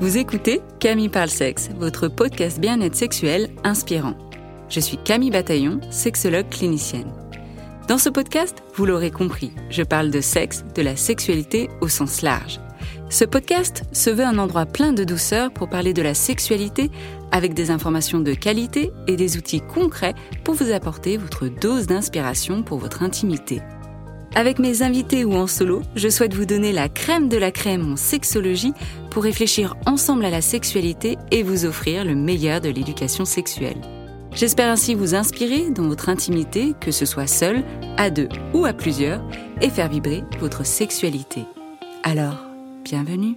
Vous écoutez Camille Parle Sexe, votre podcast bien-être sexuel inspirant. Je suis Camille Bataillon, sexologue clinicienne. Dans ce podcast, vous l'aurez compris, je parle de sexe, de la sexualité au sens large. Ce podcast se veut un endroit plein de douceur pour parler de la sexualité avec des informations de qualité et des outils concrets pour vous apporter votre dose d'inspiration pour votre intimité. Avec mes invités ou en solo, je souhaite vous donner la crème de la crème en sexologie réfléchir ensemble à la sexualité et vous offrir le meilleur de l'éducation sexuelle. J'espère ainsi vous inspirer dans votre intimité, que ce soit seul, à deux ou à plusieurs, et faire vibrer votre sexualité. Alors, bienvenue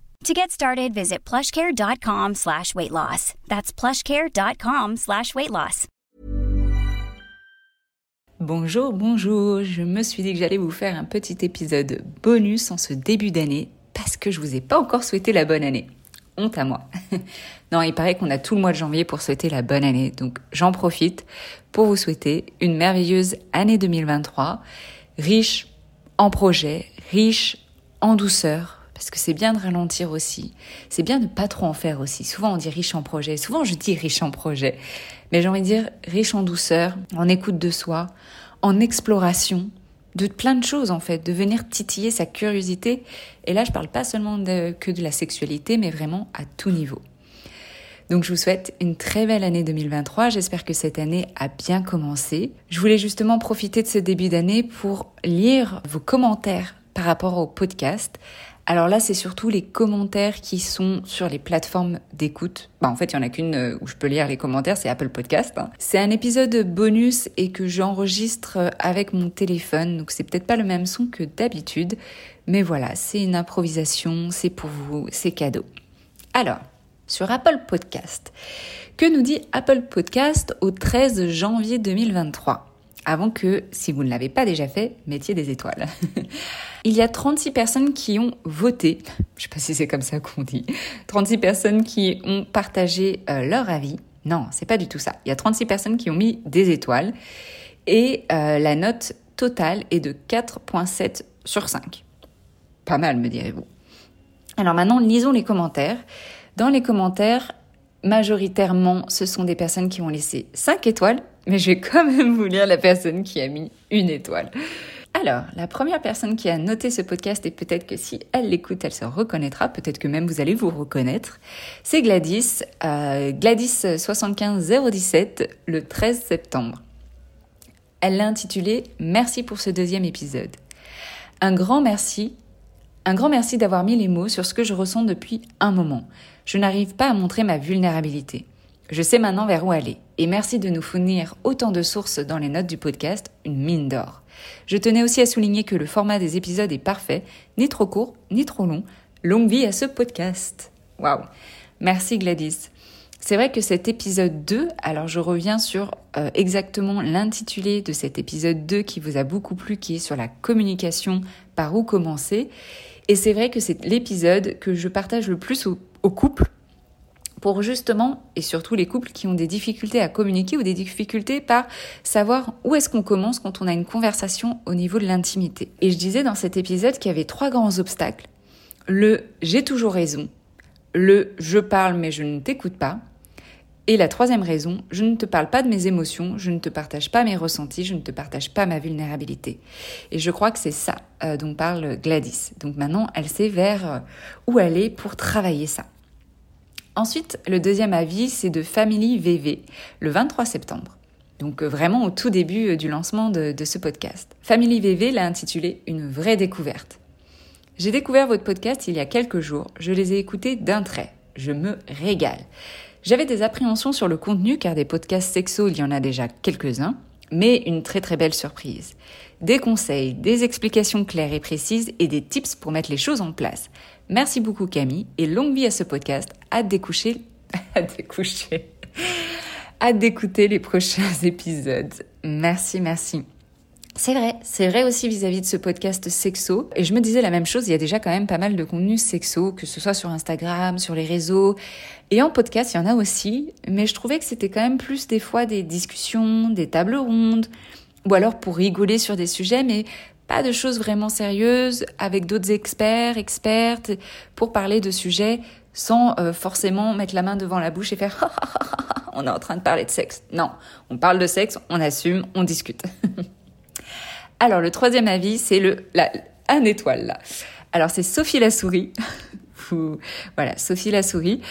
To get started, visit plushcare.com slash weight loss. That's plushcare.com slash weight loss. Bonjour, bonjour, je me suis dit que j'allais vous faire un petit épisode bonus en ce début d'année parce que je vous ai pas encore souhaité la bonne année. Honte à moi. non, il paraît qu'on a tout le mois de janvier pour souhaiter la bonne année, donc j'en profite pour vous souhaiter une merveilleuse année 2023, riche en projets, riche en douceur, parce que c'est bien de ralentir aussi. C'est bien de pas trop en faire aussi. Souvent on dit riche en projet. Souvent je dis riche en projet. Mais j'ai envie de dire riche en douceur, en écoute de soi, en exploration de plein de choses en fait, de venir titiller sa curiosité. Et là je parle pas seulement que de la sexualité, mais vraiment à tout niveau. Donc je vous souhaite une très belle année 2023. J'espère que cette année a bien commencé. Je voulais justement profiter de ce début d'année pour lire vos commentaires par rapport au podcast alors là, c'est surtout les commentaires qui sont sur les plateformes d'écoute. Bah, en fait, il y en a qu'une euh, où je peux lire les commentaires, c'est Apple Podcast. C'est un épisode bonus et que j'enregistre euh, avec mon téléphone, donc c'est peut-être pas le même son que d'habitude, mais voilà, c'est une improvisation, c'est pour vous, c'est cadeau. Alors, sur Apple Podcast, que nous dit Apple Podcast au 13 janvier 2023 avant que, si vous ne l'avez pas déjà fait, mettiez des étoiles. Il y a 36 personnes qui ont voté, je sais pas si c'est comme ça qu'on dit, 36 personnes qui ont partagé euh, leur avis. Non, c'est pas du tout ça. Il y a 36 personnes qui ont mis des étoiles et euh, la note totale est de 4.7 sur 5. Pas mal, me direz-vous. Alors maintenant, lisons les commentaires. Dans les commentaires, majoritairement, ce sont des personnes qui ont laissé 5 étoiles mais je vais quand même vous lire la personne qui a mis une étoile. Alors, la première personne qui a noté ce podcast, et peut-être que si elle l'écoute, elle se reconnaîtra, peut-être que même vous allez vous reconnaître, c'est Gladys, euh, Gladys 75017, le 13 septembre. Elle l'a intitulé Merci pour ce deuxième épisode. Un grand merci, un grand merci d'avoir mis les mots sur ce que je ressens depuis un moment. Je n'arrive pas à montrer ma vulnérabilité. Je sais maintenant vers où aller. Et merci de nous fournir autant de sources dans les notes du podcast, une mine d'or. Je tenais aussi à souligner que le format des épisodes est parfait, ni trop court, ni trop long. Longue vie à ce podcast. Waouh. Merci Gladys. C'est vrai que cet épisode 2, alors je reviens sur euh, exactement l'intitulé de cet épisode 2 qui vous a beaucoup plu, qui est sur la communication, par où commencer. Et c'est vrai que c'est l'épisode que je partage le plus au, au couple pour justement, et surtout les couples qui ont des difficultés à communiquer ou des difficultés par savoir où est-ce qu'on commence quand on a une conversation au niveau de l'intimité. Et je disais dans cet épisode qu'il y avait trois grands obstacles. Le j'ai toujours raison, le je parle mais je ne t'écoute pas, et la troisième raison, je ne te parle pas de mes émotions, je ne te partage pas mes ressentis, je ne te partage pas ma vulnérabilité. Et je crois que c'est ça euh, dont parle Gladys. Donc maintenant, elle sait vers euh, où aller pour travailler ça. Ensuite, le deuxième avis, c'est de Family VV, le 23 septembre. Donc euh, vraiment au tout début euh, du lancement de, ce podcast. Family VV l'a intitulé Une vraie découverte. J'ai découvert votre podcast il y a quelques jours, je les ai écoutés d'un trait. Je me régale. J'avais des appréhensions sur le contenu car des podcasts sexo, il y en a déjà quelques-uns, mais une très très belle surprise. Des conseils, des explications claires et précises et des tips pour mettre les choses en place. Merci beaucoup Camille et longue vie à ce podcast. Hâte d'écoucher, hâte d'écoucher, hâte d'écouter les prochains épisodes. Merci, merci. C'est vrai, c'est vrai aussi vis-à-vis de ce podcast sexo. Et je me disais la même chose, il y a déjà quand même pas mal de contenu sexo, que ce soit sur Instagram, sur les réseaux. Et en podcast, il y en a aussi, mais je trouvais que c'était quand même plus des fois des discussions, des tables rondes, ou alors pour rigoler sur des sujets, mais pas de choses vraiment sérieuses avec d'autres experts, expertes, pour parler de sujets sans euh, forcément mettre la main devant la bouche et faire on est en train de parler de sexe. Non, on parle de sexe, on assume, on discute. Alors le troisième avis, c'est le la, un étoile. Alors c'est Sophie la souris. voilà, Sophie la souris.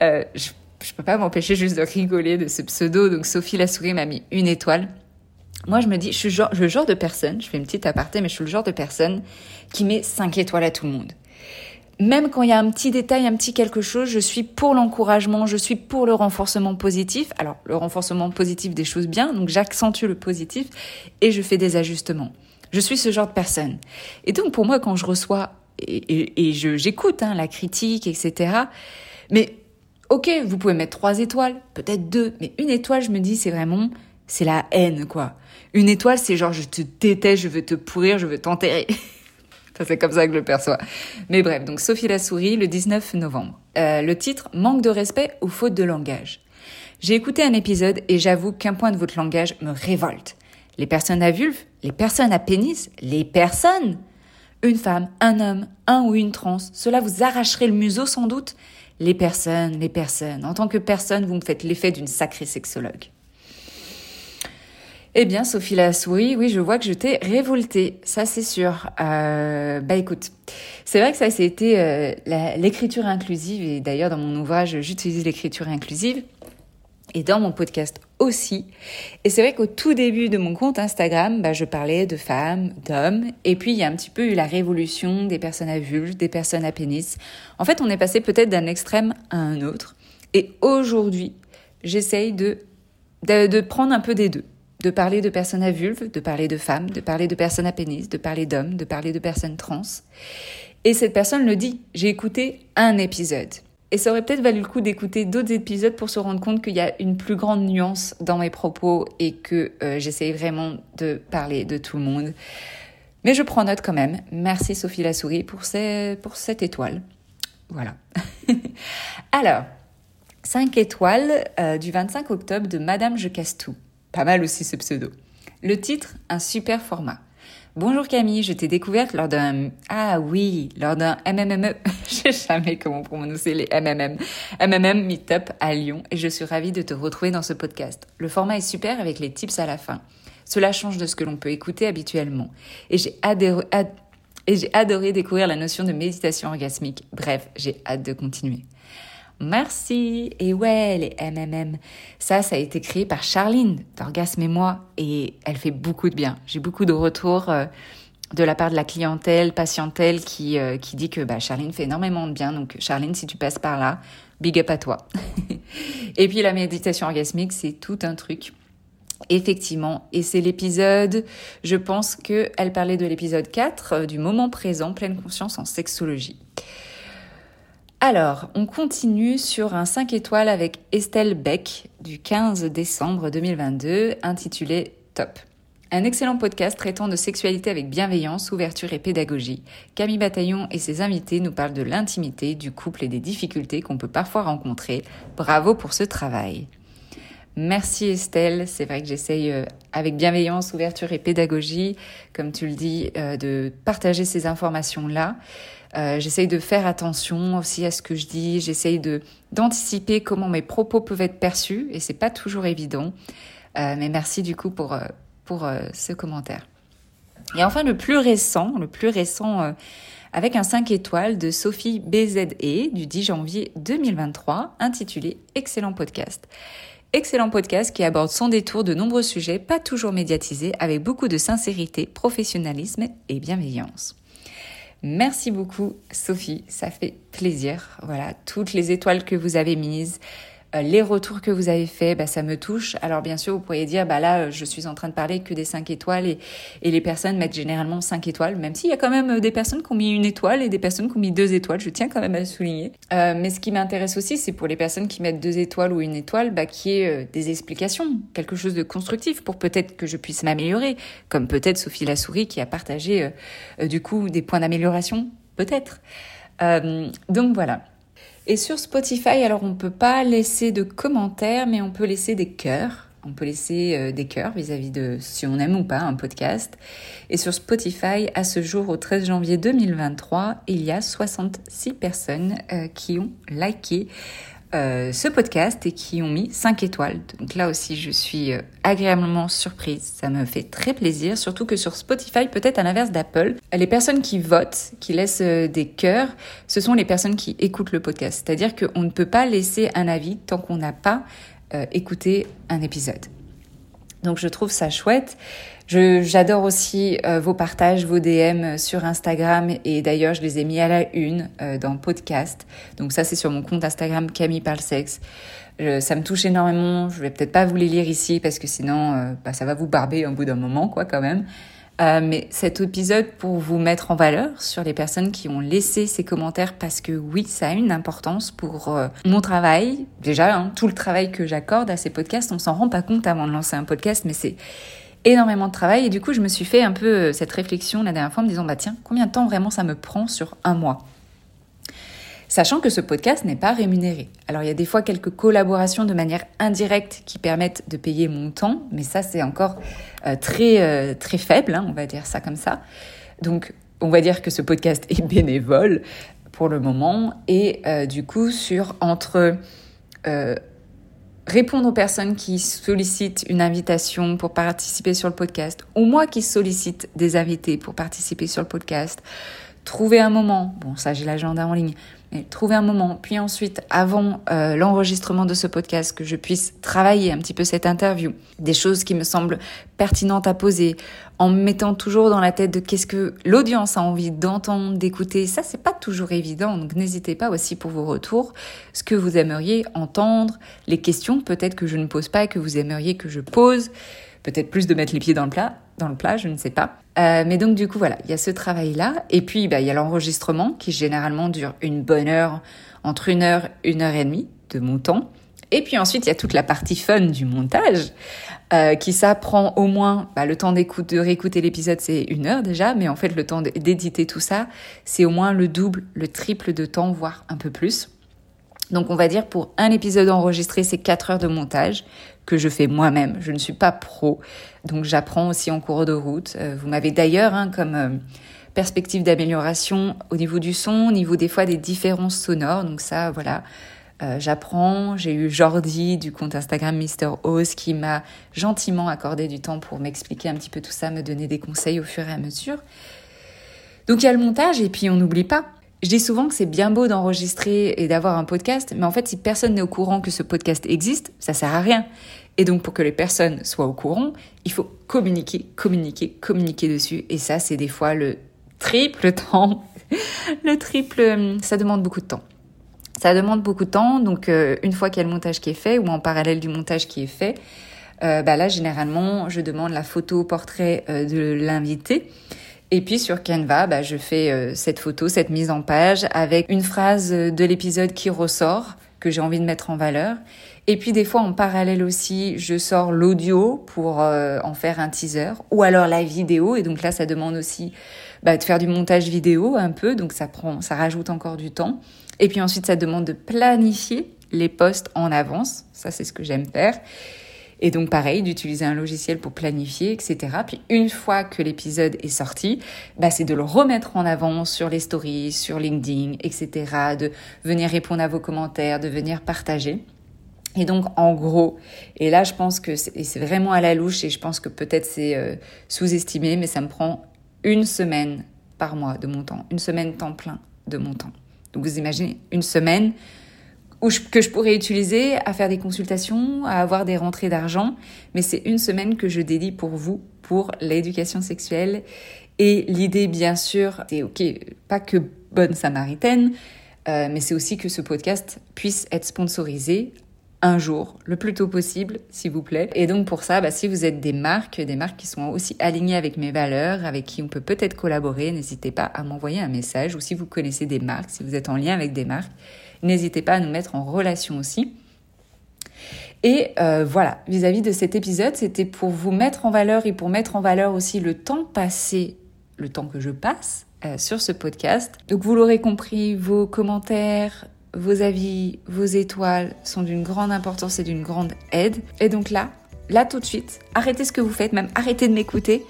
Euh, je, je peux pas m'empêcher juste de rigoler de ce pseudo. Donc Sophie la souris m'a mis une étoile moi, je me dis, je suis le genre de personne, je fais une petite aparté, mais je suis le genre de personne qui met 5 étoiles à tout le monde. Même quand il y a un petit détail, un petit quelque chose, je suis pour l'encouragement, je suis pour le renforcement positif. Alors, le renforcement positif des choses bien, donc j'accentue le positif et je fais des ajustements. Je suis ce genre de personne. Et donc, pour moi, quand je reçois et, et, j'écoute hein, la critique, etc., mais ok, vous pouvez mettre trois étoiles, peut-être deux, mais une étoile, je me dis, c'est vraiment c'est la haine, quoi. Une étoile, c'est genre je te déteste, je veux te pourrir, je veux t'enterrer. c'est comme ça que je le perçois. Mais bref, donc Sophie la souris, le 19 novembre. Euh, le titre Manque de respect ou faute de langage. J'ai écouté un épisode et j'avoue qu'un point de votre langage me révolte. Les personnes à vulve, les personnes à pénis, les personnes. Une femme, un homme, un ou une trans, cela vous arracherait le museau sans doute? Les personnes, les personnes. En tant que personne, vous me faites l'effet d'une sacrée sexologue. Eh bien, Sophie la souris, oui, je vois que je t'ai révoltée, ça c'est sûr. Euh, bah écoute, c'est vrai que ça c'était euh, l'écriture inclusive, et d'ailleurs dans mon ouvrage, j'utilise l'écriture inclusive, et dans mon podcast aussi. Et c'est vrai qu'au tout début de mon compte Instagram, bah, je parlais de femmes, d'hommes, et puis il y a un petit peu eu la révolution des personnes à vulve, des personnes à pénis. En fait, on est passé peut-être d'un extrême à un autre, et aujourd'hui, j'essaye de, de prendre un peu des deux de parler de personnes à vulve, de parler de femmes, de parler de personnes à pénis, de parler d'hommes, de parler de personnes trans. Et cette personne le dit, j'ai écouté un épisode. Et ça aurait peut-être valu le coup d'écouter d'autres épisodes pour se rendre compte qu'il y a une plus grande nuance dans mes propos et que euh, j'essaye vraiment de parler de tout le monde. Mais je prends note quand même. Merci Sophie la souris pour, pour cette étoile. Voilà. Alors, 5 étoiles euh, du 25 octobre de Madame Je casse tout. Pas mal aussi ce pseudo. Le titre, un super format. Bonjour Camille, je t'ai découverte lors d'un... Ah oui, lors d'un MMME. je sais jamais comment prononcer les MMM. MMM Meetup à Lyon et je suis ravie de te retrouver dans ce podcast. Le format est super avec les tips à la fin. Cela change de ce que l'on peut écouter habituellement. Et j'ai adoré découvrir la notion de méditation orgasmique. Bref, j'ai hâte de continuer. Merci. Et ouais, les MMM. Ça, ça a été créé par Charline d'Orgasme et moi et elle fait beaucoup de bien. J'ai beaucoup de retours euh, de la part de la clientèle, patientèle qui, euh, qui dit que bah, Charline fait énormément de bien. Donc Charline, si tu passes par là, big up à toi. et puis la méditation orgasmique, c'est tout un truc. Effectivement, et c'est l'épisode, je pense qu'elle parlait de l'épisode 4 euh, du moment présent, pleine conscience en sexologie. Alors, on continue sur un 5 étoiles avec Estelle Beck du 15 décembre 2022 intitulé Top. Un excellent podcast traitant de sexualité avec bienveillance, ouverture et pédagogie. Camille Bataillon et ses invités nous parlent de l'intimité, du couple et des difficultés qu'on peut parfois rencontrer. Bravo pour ce travail. Merci Estelle, c'est vrai que j'essaye euh, avec bienveillance, ouverture et pédagogie, comme tu le dis, euh, de partager ces informations-là. Euh, j'essaye de faire attention aussi à ce que je dis, j'essaye de d'anticiper comment mes propos peuvent être perçus et c'est pas toujours évident. mais merci du coup pour pour euh, ce commentaire. Et enfin, le plus récent, le plus récent euh, avec un 5 étoiles de Sophie BZE du 10 janvier 2023, intitulé Excellent podcast. Excellent podcast qui aborde sans détour de nombreux sujets pas toujours médiatisés avec beaucoup de sincérité, professionnalisme et bienveillance. Merci beaucoup Sophie, ça fait plaisir. Voilà, toutes les étoiles que vous avez mises, les retours que vous avez faits, bah, ça me touche. Alors bien sûr, vous pourriez dire, bah là, euh, je suis en train de parler que des 5 étoiles et, et les personnes mettent généralement 5 étoiles, même s'il y a quand même euh, des personnes qui ont mis une étoile et des personnes qui ont mis deux étoiles. Je tiens quand même à le souligner. Euh, mais ce qui m'intéresse aussi, c'est pour les personnes qui mettent deux étoiles ou une étoile, bah, qui est des explications, quelque chose de constructif pour peut-être que je puisse m'améliorer, comme peut-être Sophie Lassourie qui a partagé du coup des points d'amélioration, peut-être. donc voilà. Et sur Spotify, alors on ne peut pas laisser de commentaires, mais on peut laisser des cœurs. On peut laisser euh, des cœurs vis-à-vis de si on aime ou pas un podcast. Et sur Spotify, à ce jour, au 13 janvier 2023, il y a 66 personnes euh, qui ont liké euh, ce podcast et qui ont mis 5 étoiles. Donc là aussi, je suis euh, agréablement surprise. Ça me fait très plaisir, surtout que sur Spotify, peut-être à l'inverse d'Apple, les personnes qui votent, qui laissent euh, des cœurs, ce sont les personnes qui écoutent le podcast. C'est-à-dire qu'on ne peut pas laisser un avis tant qu'on n'a pas écouté un épisode. Donc je trouve ça chouette. J'adore aussi euh, vos partages, vos DM sur Instagram et d'ailleurs je les ai mis à la une euh, dans podcast. Donc ça c'est sur mon compte Instagram Camille Parle Sexe. ça me touche énormément. Je vais peut-être pas vous les lire ici parce que sinon euh, bah, ça va vous barber au bout d'un moment quoi quand même. Mais cet épisode pour vous mettre en valeur sur les personnes qui ont laissé ces commentaires parce que oui, ça a une importance pour mon travail. Déjà, hein, tout le travail que j'accorde à ces podcasts, on s'en rend pas compte avant de lancer un podcast, mais c'est énormément de travail et du coup je me suis fait un peu euh, cette réflexion la dernière fois en me disant bah tiens combien de temps vraiment ça me prend sur un mois? Sachant que ce podcast n'est pas rémunéré. Alors il y a des fois quelques collaborations de manière indirecte qui permettent de payer mon temps, mais ça c'est encore euh, très euh, très faible, hein, on va dire ça comme ça. Donc on va dire que ce podcast est bénévole pour le moment et du coup sur entre répondre aux personnes qui sollicitent une invitation pour participer sur le podcast, ou moi qui sollicite des invités pour participer sur le podcast, trouver un moment, bon ça j'ai l'agenda en ligne, trouver un moment, puis ensuite, avant euh, l'enregistrement de ce podcast, que je puisse travailler un petit peu cette interview, des choses qui me semblent pertinentes à poser, en me mettant toujours dans la tête de qu'est-ce que l'audience a envie d'entendre, d'écouter. Ça, c'est pas toujours évident, donc n'hésitez pas aussi pour vos retours, ce que vous aimeriez entendre, les questions peut-être que je ne pose pas et que vous aimeriez que je pose. Peut-être plus de mettre les pieds dans le plat, dans le plat, je ne sais pas. Euh, mais donc du coup voilà, il y a ce travail-là, et puis bah, il y a l'enregistrement qui généralement dure une bonne heure, entre une heure, une heure et demie de mon temps. Et puis ensuite il y a toute la partie fun du montage, euh, qui ça prend au moins bah, le temps d'écoute, de réécouter l'épisode, c'est une heure déjà, mais en fait le temps d'éditer tout ça, c'est au moins le double, le triple de temps, voire un peu plus. Donc on va dire pour un épisode enregistré, c'est 4 heures de montage que je fais moi-même. Je ne suis pas pro, donc j'apprends aussi en cours de route. Euh, vous m'avez d'ailleurs hein, comme euh, perspective d'amélioration au niveau du son, au niveau des fois des différences sonores. Donc ça, voilà, euh, j'apprends. J'ai eu Jordi du compte Instagram Mr. Oz qui m'a gentiment accordé du temps pour m'expliquer un petit peu tout ça, me donner des conseils au fur et à mesure. Donc il y a le montage et puis on n'oublie pas. Je dis souvent que c'est bien beau d'enregistrer et d'avoir un podcast, mais en fait, si personne n'est au courant que ce podcast existe, ça sert à rien. Et donc, pour que les personnes soient au courant, il faut communiquer, communiquer, communiquer dessus. Et ça, c'est des fois le triple temps. le triple, ça demande beaucoup de temps. Ça demande beaucoup de temps. Donc, euh, une fois qu'il y a le montage qui est fait, ou en parallèle du montage qui est fait, euh, bah là, généralement, je demande la photo portrait euh, de l'invité. Et puis sur Canva, bah, je fais euh, cette photo, cette mise en page avec une phrase de l'épisode qui ressort que j'ai envie de mettre en valeur. Et puis des fois en parallèle aussi, je sors l'audio pour euh, en faire un teaser ou alors la vidéo. Et donc là, ça demande aussi bah, de faire du montage vidéo un peu, donc ça prend, ça rajoute encore du temps. Et puis ensuite, ça demande de planifier les posts en avance. Ça, c'est ce que j'aime faire. Et donc pareil, d'utiliser un logiciel pour planifier, etc. Puis une fois que l'épisode est sorti, bah, c'est de le remettre en avant sur les stories, sur LinkedIn, etc. De venir répondre à vos commentaires, de venir partager. Et donc, en gros, et là, je pense que c'est vraiment à la louche et je pense que peut-être c'est euh, sous-estimé, mais ça me prend une semaine par mois de mon temps, une semaine temps plein de mon temps. Donc, vous imaginez une semaine que je pourrais utiliser à faire des consultations, à avoir des rentrées d'argent, mais c'est une semaine que je dédie pour vous, pour l'éducation sexuelle. Et l'idée, bien sûr, c'est ok, pas que bonne samaritaine, euh, mais c'est aussi que ce podcast puisse être sponsorisé un jour, le plus tôt possible, s'il vous plaît. Et donc pour ça, bah, si vous êtes des marques, des marques qui sont aussi alignées avec mes valeurs, avec qui on peut peut-être collaborer, n'hésitez pas à m'envoyer un message. Ou si vous connaissez des marques, si vous êtes en lien avec des marques, n'hésitez pas à nous mettre en relation aussi. Et euh, voilà, vis-à-vis de cet épisode, c'était pour vous mettre en valeur et pour mettre en valeur aussi le temps passé, le temps que je passe euh, sur ce podcast. Donc vous l'aurez compris, vos commentaires, vos avis, vos étoiles sont d'une grande importance et d'une grande aide. Et donc là, là tout de suite, arrêtez ce que vous faites, même arrêtez de m'écouter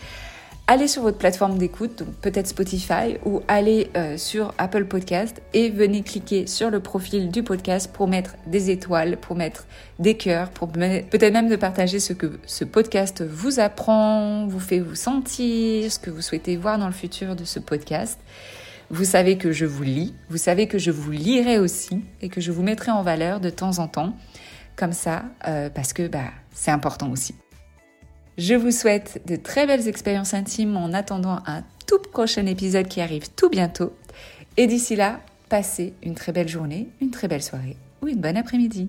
allez sur votre plateforme d'écoute, donc peut-être Spotify, ou allez euh, sur Apple Podcast et venez cliquer sur le profil du podcast pour mettre des étoiles, pour mettre des cœurs, pour peut-être même de partager ce que ce podcast vous apprend, vous fait vous sentir, ce que vous souhaitez voir dans le futur de ce podcast. Vous savez que je vous lis, vous savez que je vous lirai aussi et que je vous mettrai en valeur de temps en temps, comme ça, euh, parce que bah, c'est important aussi. Je vous souhaite de très belles expériences intimes en attendant un tout prochain épisode qui arrive tout bientôt. Et d'ici là, passez une très belle journée, une très belle soirée ou une bonne après-midi.